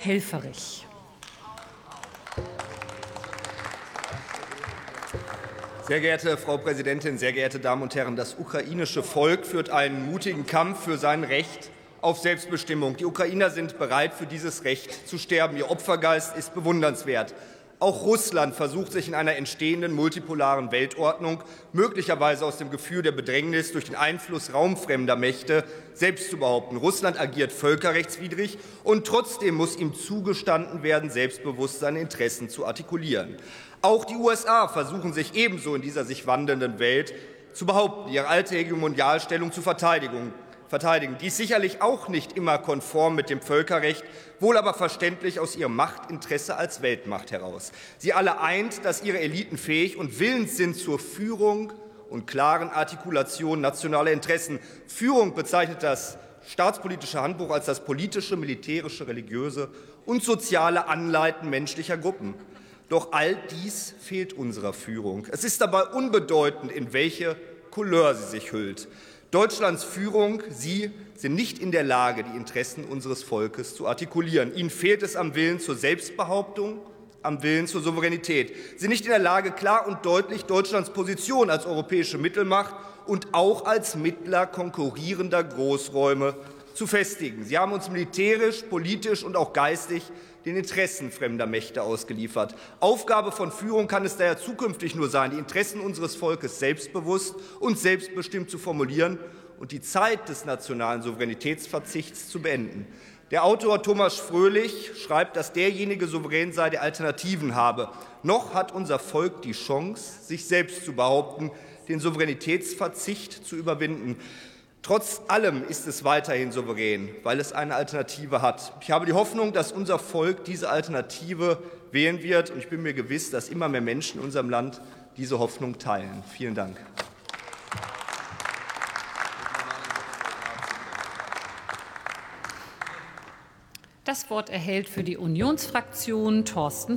Helferich. Sehr geehrte Frau Präsidentin, sehr geehrte Damen und Herren! Das ukrainische Volk führt einen mutigen Kampf für sein Recht auf Selbstbestimmung. Die Ukrainer sind bereit, für dieses Recht zu sterben. Ihr Opfergeist ist bewundernswert. Auch Russland versucht sich in einer entstehenden multipolaren Weltordnung möglicherweise aus dem Gefühl der Bedrängnis durch den Einfluss raumfremder Mächte selbst zu behaupten. Russland agiert völkerrechtswidrig, und trotzdem muss ihm zugestanden werden, selbstbewusst seine Interessen zu artikulieren. Auch die USA versuchen sich ebenso in dieser sich wandelnden Welt zu behaupten, ihre alte Hegemonialstellung zu verteidigen verteidigen. Dies sicherlich auch nicht immer konform mit dem Völkerrecht, wohl aber verständlich aus ihrem Machtinteresse als Weltmacht heraus. Sie alle eint, dass ihre Eliten fähig und willens sind zur Führung und klaren Artikulation nationaler Interessen. Führung bezeichnet das staatspolitische Handbuch als das politische, militärische, religiöse und soziale Anleiten menschlicher Gruppen. Doch all dies fehlt unserer Führung. Es ist dabei unbedeutend, in welche Couleur sie sich hüllt. Deutschlands Führung, Sie sind nicht in der Lage, die Interessen unseres Volkes zu artikulieren. Ihnen fehlt es am Willen zur Selbstbehauptung, am Willen zur Souveränität. Sie sind nicht in der Lage, klar und deutlich Deutschlands Position als europäische Mittelmacht und auch als Mittler konkurrierender Großräume zu festigen. Sie haben uns militärisch, politisch und auch geistig den Interessen fremder Mächte ausgeliefert. Aufgabe von Führung kann es daher zukünftig nur sein, die Interessen unseres Volkes selbstbewusst und selbstbestimmt zu formulieren und die Zeit des nationalen Souveränitätsverzichts zu beenden. Der Autor Thomas Fröhlich schreibt, dass derjenige souverän sei, der Alternativen habe. Noch hat unser Volk die Chance, sich selbst zu behaupten, den Souveränitätsverzicht zu überwinden. Trotz allem ist es weiterhin souverän, weil es eine Alternative hat. Ich habe die Hoffnung, dass unser Volk diese Alternative wählen wird, und ich bin mir gewiss, dass immer mehr Menschen in unserem Land diese Hoffnung teilen. Vielen Dank. Das Wort erhält für die Unionsfraktion Thorsten